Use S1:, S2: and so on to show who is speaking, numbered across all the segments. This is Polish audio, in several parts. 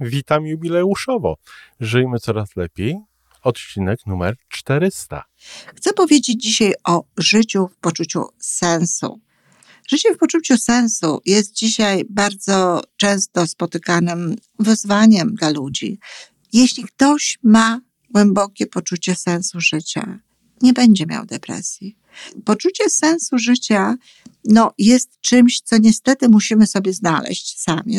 S1: Witam jubileuszowo. Żyjmy coraz lepiej. Odcinek numer 400.
S2: Chcę powiedzieć dzisiaj o życiu w poczuciu sensu. Życie w poczuciu sensu jest dzisiaj bardzo często spotykanym wyzwaniem dla ludzi. Jeśli ktoś ma głębokie poczucie sensu życia, nie będzie miał depresji. Poczucie sensu życia no, jest czymś, co niestety musimy sobie znaleźć sami.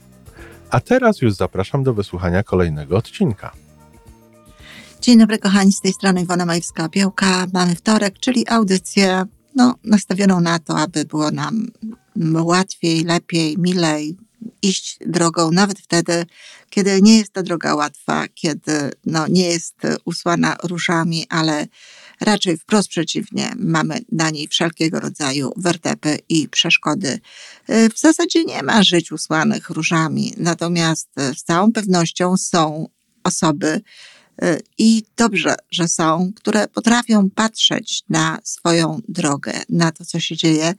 S1: A teraz już zapraszam do wysłuchania kolejnego odcinka.
S2: Dzień dobry kochani, z tej strony Iwona Majewska-Opiełka. Mamy wtorek, czyli audycję no, nastawioną na to, aby było nam łatwiej, lepiej, milej iść drogą, nawet wtedy, kiedy nie jest ta droga łatwa, kiedy no, nie jest usłana różami, ale raczej wprost przeciwnie, mamy na niej wszelkiego rodzaju wertepy i przeszkody. W zasadzie nie ma żyć usłanych różami, natomiast z całą pewnością są osoby, i dobrze, że są, które potrafią patrzeć na swoją drogę, na to, co się dzieje,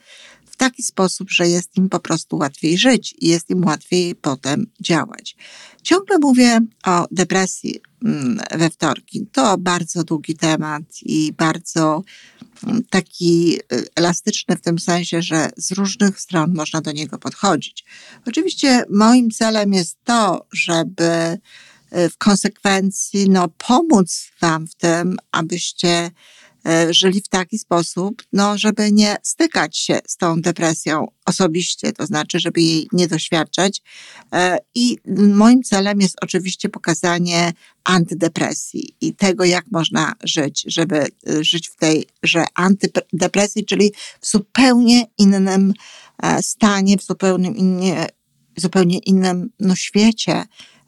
S2: w taki sposób, że jest im po prostu łatwiej żyć i jest im łatwiej potem działać. Ciągle mówię o depresji we wtorki. To bardzo długi temat i bardzo mm, taki y, elastyczny w tym sensie, że z różnych stron można do niego podchodzić. Oczywiście moim celem jest to, żeby y, w konsekwencji no, pomóc Wam w tym, abyście żyli w taki sposób, no, żeby nie stykać się z tą depresją osobiście, to znaczy, żeby jej nie doświadczać. E, I moim celem jest oczywiście pokazanie antydepresji i tego, jak można żyć, żeby e, żyć w tej, że antydepresji, czyli w zupełnie innym stanie, w zupełnie, innie, zupełnie innym no, świecie,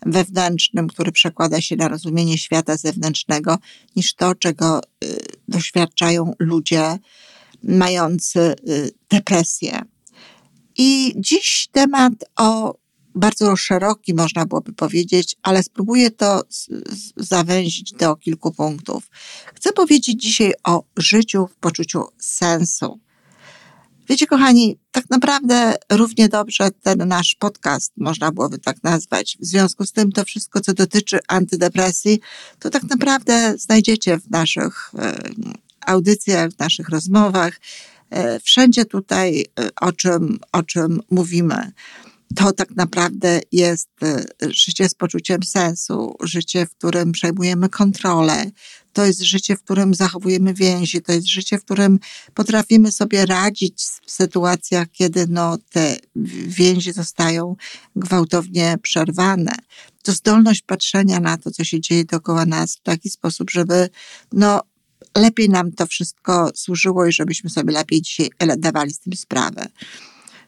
S2: wewnętrznym, który przekłada się na rozumienie świata zewnętrznego, niż to, czego y, doświadczają ludzie mający y, depresję. I dziś temat o bardzo szeroki, można byłoby powiedzieć, ale spróbuję to zawęzić do kilku punktów. Chcę powiedzieć dzisiaj o życiu w poczuciu sensu. Wiecie, kochani, tak naprawdę równie dobrze ten nasz podcast można byłoby tak nazwać. W związku z tym to wszystko, co dotyczy antydepresji, to tak naprawdę znajdziecie w naszych e, audycjach, w naszych rozmowach, e, wszędzie tutaj, e, o czym, o czym mówimy to tak naprawdę jest życie z poczuciem sensu, życie, w którym przejmujemy kontrolę. To jest życie, w którym zachowujemy więzi, to jest życie, w którym potrafimy sobie radzić w sytuacjach, kiedy no, te więzi zostają gwałtownie przerwane. To zdolność patrzenia na to, co się dzieje dookoła nas w taki sposób, żeby no, lepiej nam to wszystko służyło i żebyśmy sobie lepiej dzisiaj dawali z tym sprawę.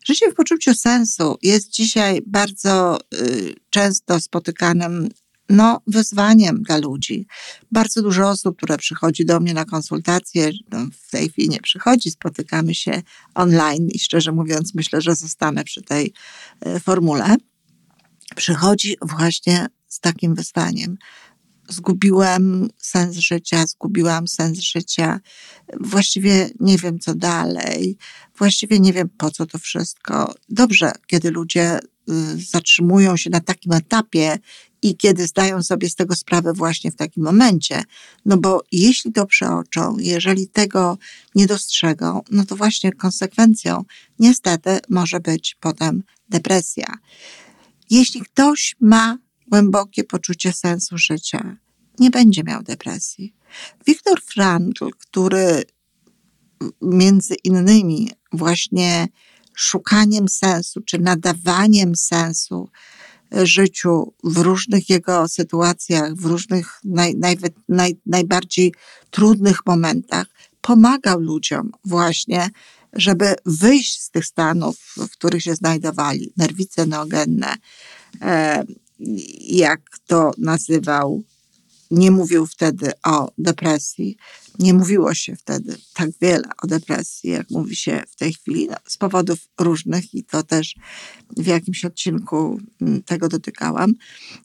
S2: Życie w poczuciu sensu jest dzisiaj bardzo y, często spotykanym no, wyzwaniem dla ludzi. Bardzo dużo osób, które przychodzi do mnie na konsultacje, no, w tej chwili nie przychodzi, spotykamy się online i szczerze mówiąc, myślę, że zostanę przy tej y, formule. Przychodzi właśnie z takim wyzwaniem zgubiłem sens życia, zgubiłam sens życia, właściwie nie wiem co dalej, właściwie nie wiem po co to wszystko. Dobrze, kiedy ludzie y, zatrzymują się na takim etapie i kiedy zdają sobie z tego sprawę właśnie w takim momencie. No bo jeśli to przeoczą, jeżeli tego nie dostrzegą, no to właśnie konsekwencją niestety może być potem depresja. Jeśli ktoś ma głębokie poczucie sensu życia, nie będzie miał depresji. Viktor Frankl, który między innymi właśnie szukaniem sensu, czy nadawaniem sensu życiu w różnych jego sytuacjach, w różnych naj, naj, naj, najbardziej trudnych momentach, pomagał ludziom właśnie, żeby wyjść z tych stanów, w których się znajdowali, nerwice neogenne, e, jak to nazywał, nie mówił wtedy o depresji. Nie mówiło się wtedy tak wiele o depresji, jak mówi się w tej chwili, no, z powodów różnych i to też w jakimś odcinku mm, tego dotykałam.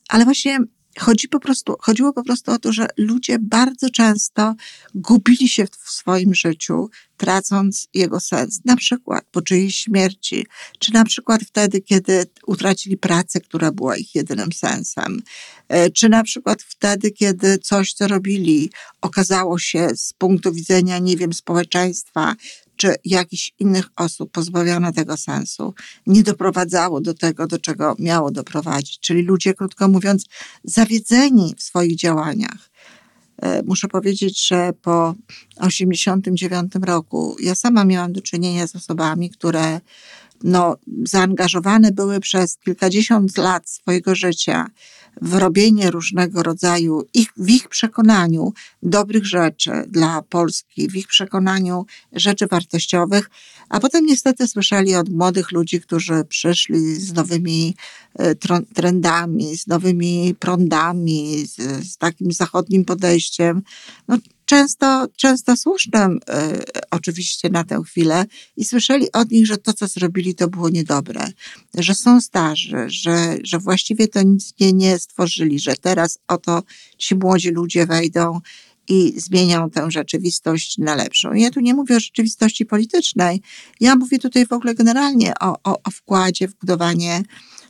S2: Ale właśnie Chodzi po prostu, chodziło po prostu o to, że ludzie bardzo często gubili się w swoim życiu, tracąc jego sens. Na przykład po czyjejś śmierci, czy na przykład wtedy, kiedy utracili pracę, która była ich jedynym sensem, e, czy na przykład wtedy, kiedy coś, co robili, okazało się z punktu widzenia, nie wiem, społeczeństwa, czy jakichś innych osób pozbawione tego sensu nie doprowadzało do tego, do czego miało doprowadzić. Czyli ludzie, krótko mówiąc, zawiedzeni w swoich działaniach. E, muszę powiedzieć, że po 1989 roku ja sama miałam do czynienia z osobami, które no, zaangażowane były przez kilkadziesiąt lat swojego życia w robienie różnego rodzaju, ich, w ich przekonaniu dobrych rzeczy dla Polski, w ich przekonaniu rzeczy wartościowych, a potem niestety słyszeli od młodych ludzi, którzy przyszli z nowymi e, trendami, z nowymi prądami, z, z takim zachodnim podejściem. No, często, często słusznym y, oczywiście na tę chwilę i słyszeli od nich, że to, co zrobili, to było niedobre, że są starzy, że, że właściwie to nic nie, nie stworzyli, że teraz oto ci młodzi ludzie wejdą i zmienią tę rzeczywistość na lepszą. Ja tu nie mówię o rzeczywistości politycznej, ja mówię tutaj w ogóle generalnie o, o, o wkładzie w budowanie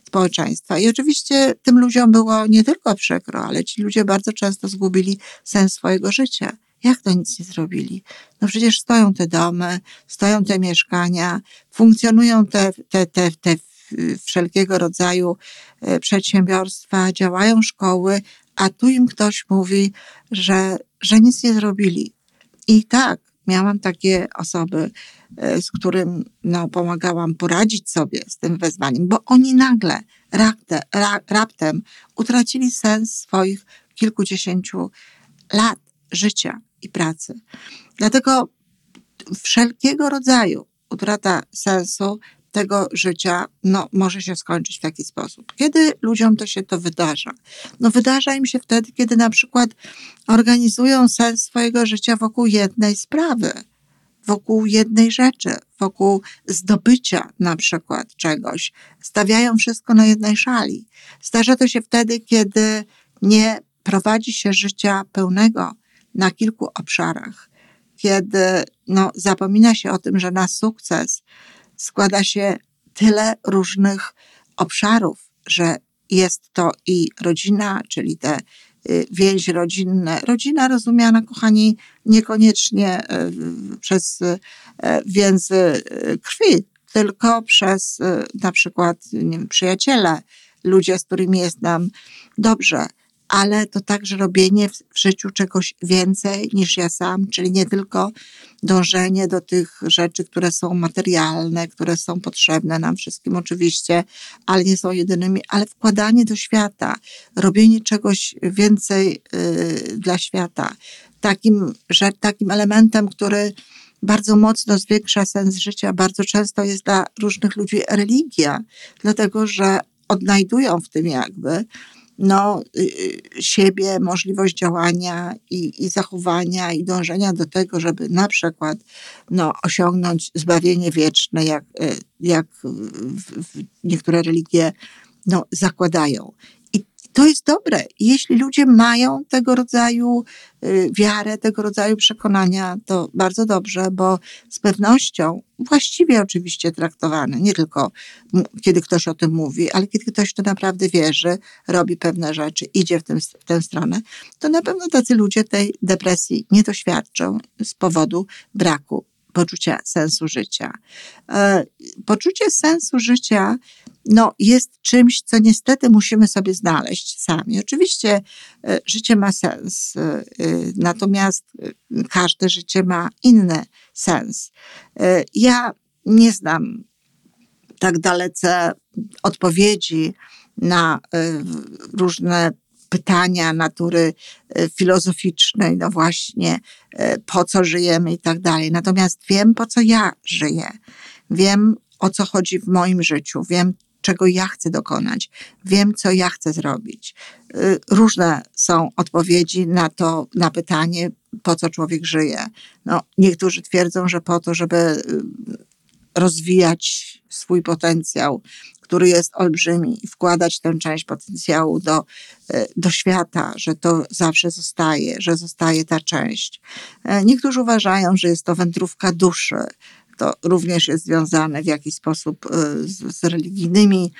S2: społeczeństwa. I oczywiście tym ludziom było nie tylko przykro, ale ci ludzie bardzo często zgubili sens swojego życia. Jak to nic nie zrobili? No przecież stoją te domy, stoją te mieszkania, funkcjonują te, te, te, te wszelkiego rodzaju e, przedsiębiorstwa, działają szkoły, a tu im ktoś mówi, że, że nic nie zrobili. I tak, miałam takie osoby, e, z którym no, pomagałam poradzić sobie z tym wezwaniem, bo oni nagle, raptem, raptem utracili sens swoich kilkudziesięciu lat życia i pracy. Dlatego wszelkiego rodzaju utrata sensu tego życia no, może się skończyć w taki sposób. Kiedy ludziom to się to wydarza? No, wydarza im się wtedy, kiedy na przykład organizują sens swojego życia wokół jednej sprawy, wokół jednej rzeczy, wokół zdobycia na przykład czegoś. Stawiają wszystko na jednej szali. Zdarza to się wtedy, kiedy nie prowadzi się życia pełnego, na kilku obszarach, kiedy no, zapomina się o tym, że na sukces składa się tyle różnych obszarów, że jest to i rodzina, czyli te y, więzi rodzinne. Rodzina rozumiana, kochani, niekoniecznie y, przez y, więzy krwi, tylko przez na przykład wiem, przyjaciele, ludzie, z którymi jest nam dobrze ale to także robienie w, życiu czegoś więcej niż ja sam, czyli nie tylko dążenie do tych rzeczy, które są materialne, które są potrzebne nam wszystkim oczywiście, ale nie są jedynymi, ale wkładanie do świata, robienie czegoś więcej y, dla świata. Takim, że, takim elementem, który bardzo mocno zwiększa sens życia, bardzo często jest dla różnych ludzi religia, dlatego że odnajdują w tym jakby no, y, y, siebie, możliwość działania i, i zachowania i dążenia do tego, żeby na przykład no, osiągnąć zbawienie wieczne, jak, y, jak w, w niektóre religie no, zakładają to jest dobre. Jeśli ludzie mają tego rodzaju y, wiarę, tego rodzaju przekonania, to bardzo dobrze, bo z pewnością, właściwie oczywiście traktowane, nie tylko kiedy ktoś o tym mówi, ale kiedy ktoś to naprawdę wierzy, robi pewne rzeczy, idzie w, tym, w tę stronę, to na pewno tacy ludzie tej depresji nie doświadczą z powodu braku poczucia sensu życia. E, poczucie sensu życia no, jest czymś, co niestety musimy sobie znaleźć sami. Oczywiście e, życie ma sens, e, natomiast każde życie ma inny sens. Ja nie znam tak dalece odpowiedzi na różne pytania natury filozoficznej, no właśnie, po co żyjemy i tak dalej. Natomiast wiem, po co ja żyję. Wiem, o co chodzi w moim życiu. Wiem, czego ja chcę dokonać. Wiem, co ja chcę zrobić. Y, różne są odpowiedzi na to, na pytanie, po co człowiek żyje. No, niektórzy twierdzą, że po to, żeby y, rozwijać swój potencjał, który jest olbrzymi, i wkładać tę część potencjału do, y, do świata, że to zawsze zostaje, że zostaje ta część. E, niektórzy uważają, że jest to wędrówka duszy, to również jest związane w jakiś sposób y, z, z religijnymi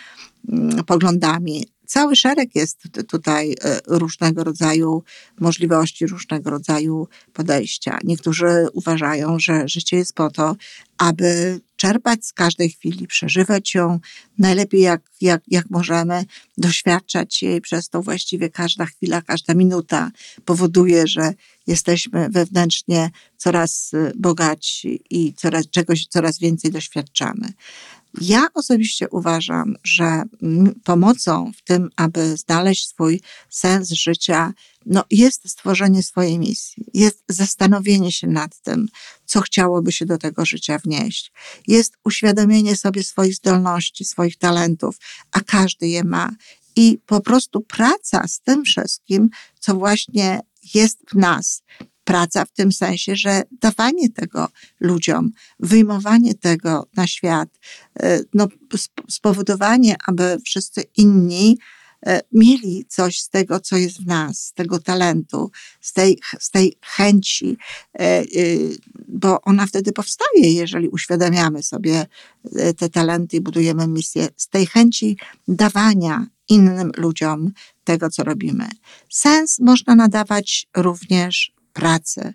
S2: mm, poglądami. Cały szereg jest tutaj y, różnego rodzaju możliwości, różnego rodzaju podejścia. Niektórzy uważają, że życie jest po to, aby czerpać z każdej chwili, przeżywać ją najlepiej jak, jak, jak możemy, doświadczać jej przez to właściwie każda chwila, każda minuta powoduje, że jesteśmy wewnętrznie coraz y, bogatsi i coraz, czegoś coraz więcej doświadczamy. Ja osobiście uważam, że pomocą w tym, aby znaleźć swój sens życia, no jest stworzenie swojej misji, jest zastanowienie się nad tym, co chciałoby się do tego życia wnieść, jest uświadomienie sobie swoich zdolności, swoich talentów, a każdy je ma. I po prostu praca z tym wszystkim, co właśnie jest w nas, praca w tym sensie, że dawanie tego ludziom, wyjmowanie tego na świat, e, no, spowodowanie, aby wszyscy inni e, mieli coś z tego, co jest w nas, z tego talentu, z tej, z tej chęci, e, bo ona wtedy powstaje, jeżeli uświadamiamy sobie te talenty i budujemy misję, z tej chęci dawania innym ludziom tego, co robimy. Sens można nadawać również pracy.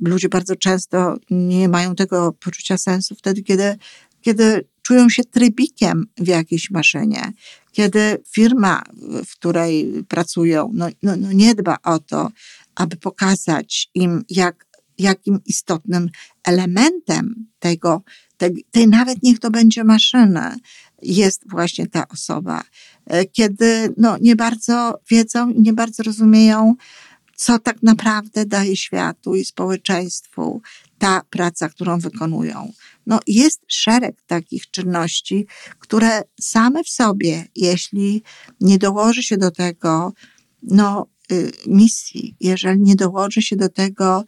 S2: Ludzie bardzo często nie mają tego poczucia sensu wtedy, kiedy, kiedy czują się trybikiem w jakiejś maszynie, kiedy firma, w której pracują, no, no, no nie dba o to, aby pokazać im, jak, jakim istotnym elementem tego, tej, tej nawet niech to będzie maszyna, jest właśnie ta osoba. E, kiedy no, nie bardzo wiedzą i nie bardzo rozumieją, co tak naprawdę daje światu i społeczeństwu ta praca, którą wykonują. No, jest szereg takich czynności, które same w sobie, jeśli nie dołoży się do tego no, y, misji, jeżeli nie dołoży się do tego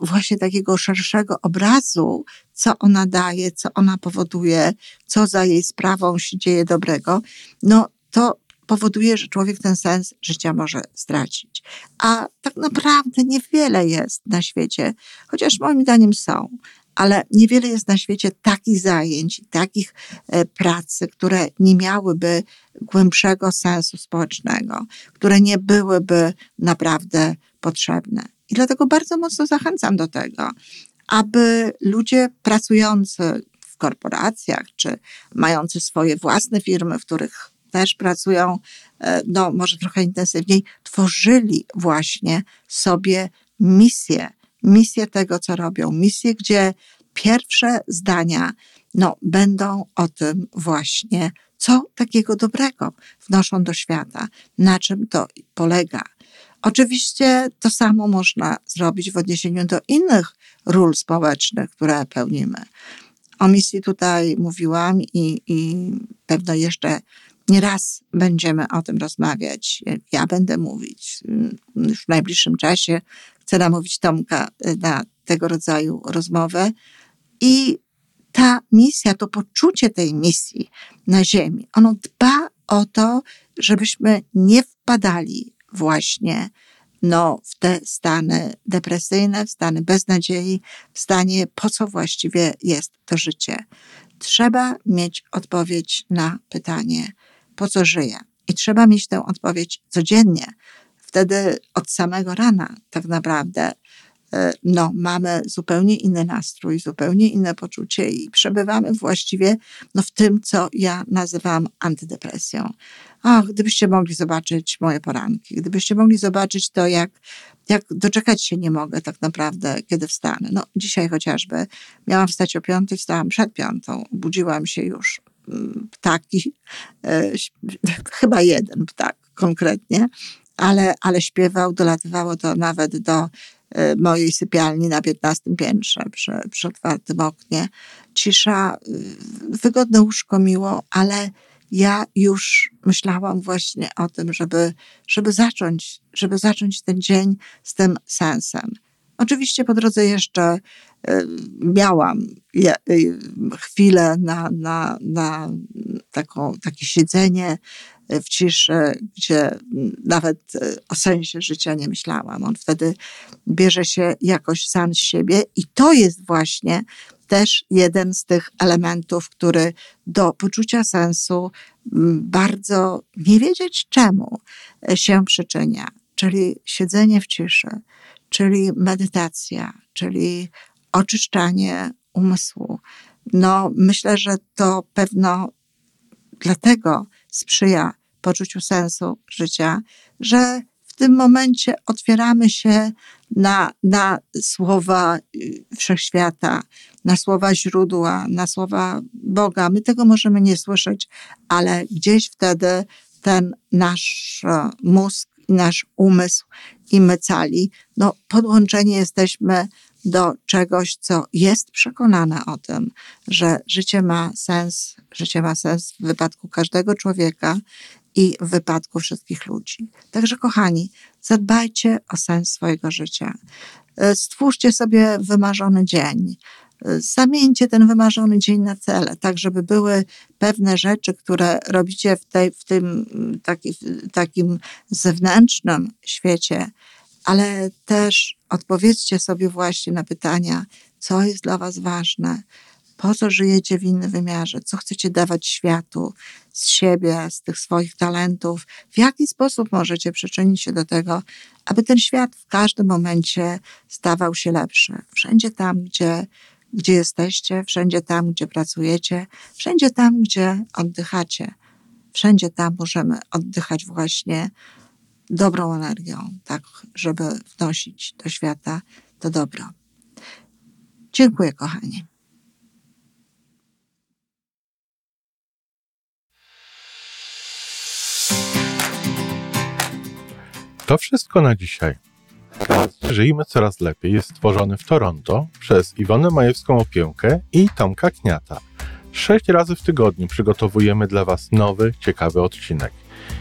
S2: właśnie takiego szerszego obrazu, co ona daje, co ona powoduje, co za jej sprawą się dzieje dobrego, no to powoduje, że człowiek ten sens życia może stracić. A tak naprawdę niewiele jest na świecie, chociaż moim zdaniem są, ale niewiele jest na świecie takich zajęć, takich e, pracy, które nie miałyby głębszego sensu społecznego, które nie byłyby naprawdę potrzebne. I dlatego bardzo mocno zachęcam do tego, aby ludzie pracujący w korporacjach, czy mający swoje własne firmy, w których też pracują, e, no może trochę intensywniej, tworzyli właśnie sobie misję, misję tego, co robią, misję, gdzie pierwsze zdania no, będą o tym właśnie, co takiego dobrego wnoszą do świata, na czym to polega. Oczywiście to samo można zrobić w odniesieniu do innych ról społecznych, które pełnimy. O misji tutaj mówiłam i, i pewno jeszcze Nieraz będziemy o tym rozmawiać. Ja będę mówić. W najbliższym czasie chcę namówić Tomka na tego rodzaju rozmowę. I ta misja, to poczucie tej misji na Ziemi, ono dba o to, żebyśmy nie wpadali właśnie no, w te stany depresyjne, w stany beznadziei, w stanie, po co właściwie jest to życie. Trzeba mieć odpowiedź na pytanie, po co żyję. I trzeba mieć tę odpowiedź codziennie. Wtedy od samego rana tak naprawdę e, no, mamy zupełnie inny nastrój, zupełnie inne poczucie i przebywamy właściwie no, w tym, co ja nazywam antydepresją. O, gdybyście mogli zobaczyć moje poranki, gdybyście mogli zobaczyć to, jak, jak doczekać się nie mogę tak naprawdę, kiedy wstanę. No, dzisiaj chociażby miałam wstać o piątej, wstałam przed piątą, budziłam się już ptaki, e, chyba jeden ptak, konkretnie, ale, ale śpiewał, dolatywało to nawet do e, mojej sypialni na 15 piętrze przy, przy otwartym oknie. Cisza, wygodne łóżko miło, ale ja już myślałam właśnie o tym, żeby, żeby zacząć, żeby zacząć ten dzień z tym sensem. Oczywiście po drodze jeszcze y, miałam y, chwilę na, na, na taką, takie siedzenie w ciszy, gdzie nawet o sensie życia nie myślałam. On wtedy bierze się jakoś sam z siebie i to jest właśnie też jeden z tych elementów, który do poczucia sensu bardzo nie wiedzieć czemu e, się przyczynia, czyli siedzenie w ciszy, czyli medytacja, czyli oczyszczanie umysłu. No, myślę, że to pewno dlatego sprzyja poczuciu sensu życia, że tym momencie otwieramy się na, na słowa y, wszechświata, na słowa źródła, na słowa Boga. My tego możemy nie słyszeć, ale gdzieś wtedy ten nasz e, mózg, nasz umysł i my cali, no podłączeni jesteśmy do czegoś, co jest przekonane o tym, że życie ma sens, życie ma sens w wypadku każdego człowieka i w wypadku wszystkich ludzi. Także, kochani, zadbajcie o sens swojego życia. E, stwórzcie sobie wymarzony dzień. E, zamieńcie ten wymarzony dzień na cele, tak żeby były pewne rzeczy, które robicie w, tej, w tym taki, takim zewnętrznym świecie, ale też odpowiedzcie sobie właśnie na pytania, co jest dla Was ważne, po co żyjecie w innym wymiarze, co chcecie dawać światu z siebie, z tych swoich talentów, w jaki sposób możecie przyczynić się do tego, aby ten świat w każdym momencie stawał się lepszy. Wszędzie tam, gdzie, gdzie jesteście, wszędzie tam, gdzie pracujecie, wszędzie tam, gdzie oddychacie, wszędzie tam możemy oddychać właśnie dobrą energią, tak, żeby wnosić do świata to dobro. Dziękuję, kochani.
S1: To wszystko na dzisiaj. Żyjmy coraz lepiej jest stworzony w Toronto przez Iwonę Majewską Opiełkę i Tomka Kniata. Sześć razy w tygodniu przygotowujemy dla Was nowy, ciekawy odcinek.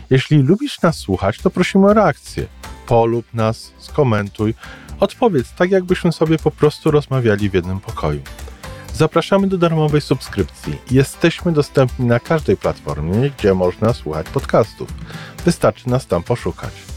S1: Jeśli lubisz nas słuchać, to prosimy o reakcję. Polub nas, skomentuj, odpowiedz tak, jakbyśmy sobie po prostu rozmawiali w jednym pokoju. Zapraszamy do darmowej subskrypcji. Jesteśmy dostępni na każdej platformie, gdzie można słuchać podcastów. Wystarczy nas tam poszukać.